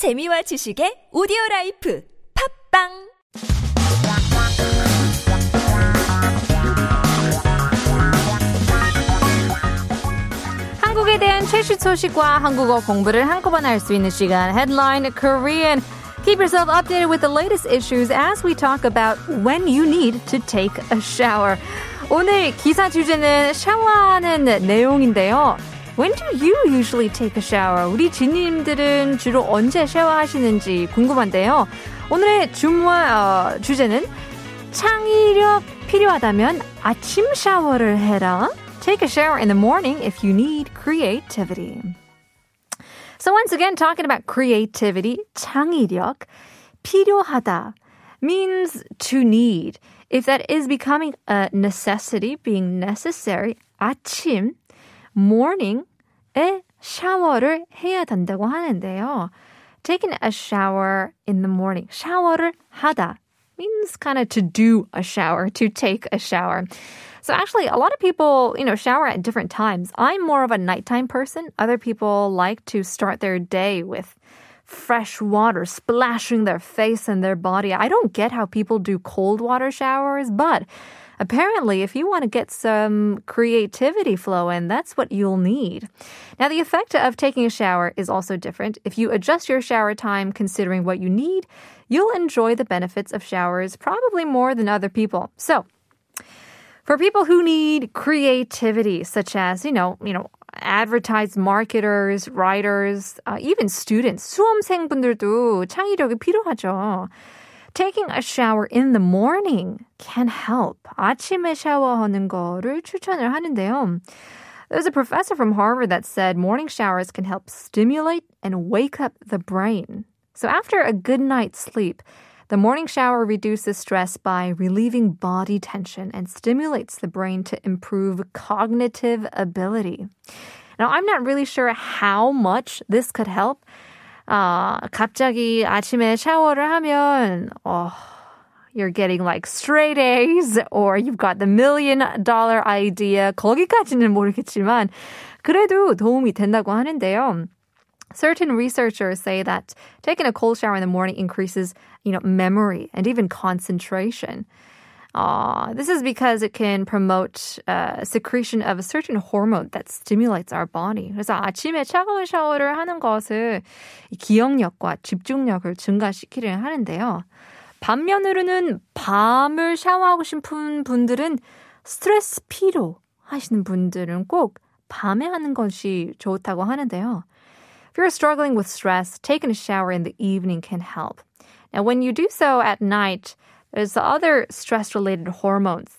재미와 지식의 오디오 라이프 팝빵 한국에 대한 최신 소식과 한국어 공부를 한꺼번에 할 수 있는 시간 Headline Korean. Keep yourself updated with the latest issues as we talk about when you need to take a shower. 오늘 기사 주제는 샤워하는 내용인데요. When do you usually take a shower? 우리 지님들은 주로 언제 샤워하시는지 궁금한데요. 오늘의 주마, 어, 주제는 창의력 필요하다면 아침 샤워를 해라. Take a shower in the morning if you need creativity. So once again, talking about creativity, 창의력, 필요하다 means to need. If that is becoming a necessity, being necessary, 아침, morning에 샤워를 해야 된다고 하는데요. Taking a shower in the morning, 샤워를 하다 means kind of to do a shower, to take a shower. So actually, a lot of people, you know, shower at different times. I'm more of a nighttime person. Other people like to start their day with fresh water splashing their face and their body. I don't get how people do cold water showers, but apparently, if you want to get some creativity flow, flowing, that's what you'll need. Now, the effect of taking a shower is also different. If you adjust your shower time considering what you need, you'll enjoy the benefits of showers probably more than other people. So, for people who need creativity, such as, you know, you know, advertised marketers, writers, uh, even students, 수험생분들도 창의력이 필요하죠. Taking a shower in the morning can help. 아침에 샤워하는 거를 추천을 하는데요. There's a professor from Harvard that said morning showers can help stimulate and wake up the brain. So after a good night's sleep, the morning shower reduces stress by relieving body tension and stimulates the brain to improve cognitive ability. Now, I'm not really sure how much this could help. 아, 갑자기 아침에 샤워를 하면, oh, you're getting like straight A's or you've got the million dollar idea. 거기까지는 모르겠지만, 그래도 도움이 된다고 하는데요. Certain researchers say that taking a cold shower in the morning increases, you know, memory and even concentration. Uh, this is because it can promote uh, secretion of a certain hormone that stimulates our body. 그래서 아침에 차가운 샤워를 하는 것을 기억력과 집중력을 증가시키려 하는데요. 반면으로는 밤을 샤워하고 싶은 분들은 스트레스 피로 하시는 분들은 꼭 밤에 하는 것이 좋다고 하는데요. If you're struggling with stress, taking a shower in the evening can help. Now, when you do so at night, there's other stress related hormones,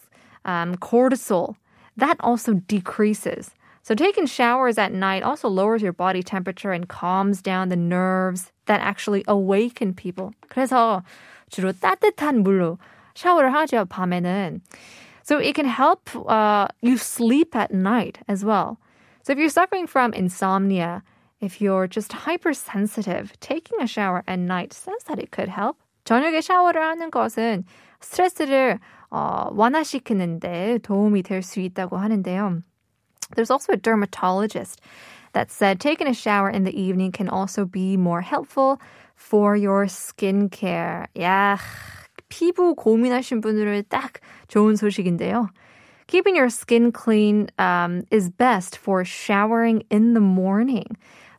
um, cortisol, that also decreases. So, taking showers at night also lowers your body temperature and calms down the nerves that actually awaken people. 그래서 주로 따뜻한 물로 샤워를 하죠, 밤에는. So, it can help uh, you sleep at night as well. So, if you're suffering from insomnia, if you're just hypersensitive, taking a shower at night says that it could help. 저녁에 샤워를 하는 것은 스트레스를 어, 완화시키는데 도움이 될 수 있다고 하는데요. There's also a dermatologist that said taking a shower in the evening can also be more helpful for your skincare. 야, 피부 고민하신 분들은 딱 좋은 소식인데요. Keeping your skin clean um, is best for showering in the morning.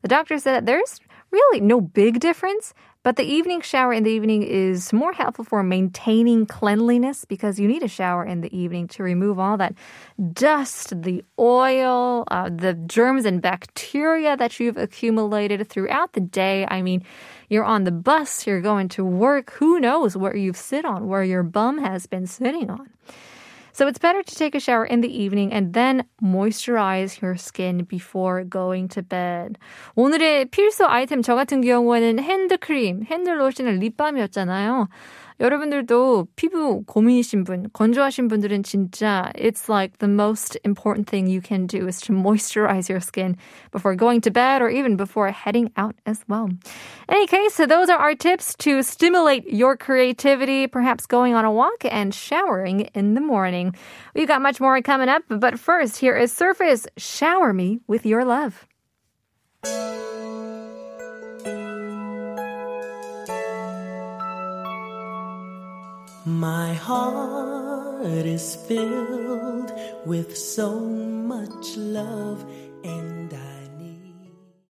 The doctor said that there's really no big difference, but the evening shower in the evening is more helpful for maintaining cleanliness because you need a shower in the evening to remove all that dust, the oil, uh, the germs and bacteria that you've accumulated throughout the day. I mean, you're on the bus, you're going to work. Who knows where you've sit on, where your bum has been sitting on. So it's better to take a shower in the evening and then moisturize your skin before going to bed. 오늘의 필수 아이템 저 같은 경우에는 핸드크림, 핸드로션을 립밤이었잖아요. 여러분들도 피부 고민이신 분, 건조하신 분들은 진짜 it's like the most important thing you can do is to moisturize your skin before going to bed or even before heading out as well. In any case, so those are our tips to stimulate your creativity, perhaps going on a walk and showering in the morning. We've got much more coming up, but first, here is Surface Shower Me with Your Love. My heart is filled with so much love and I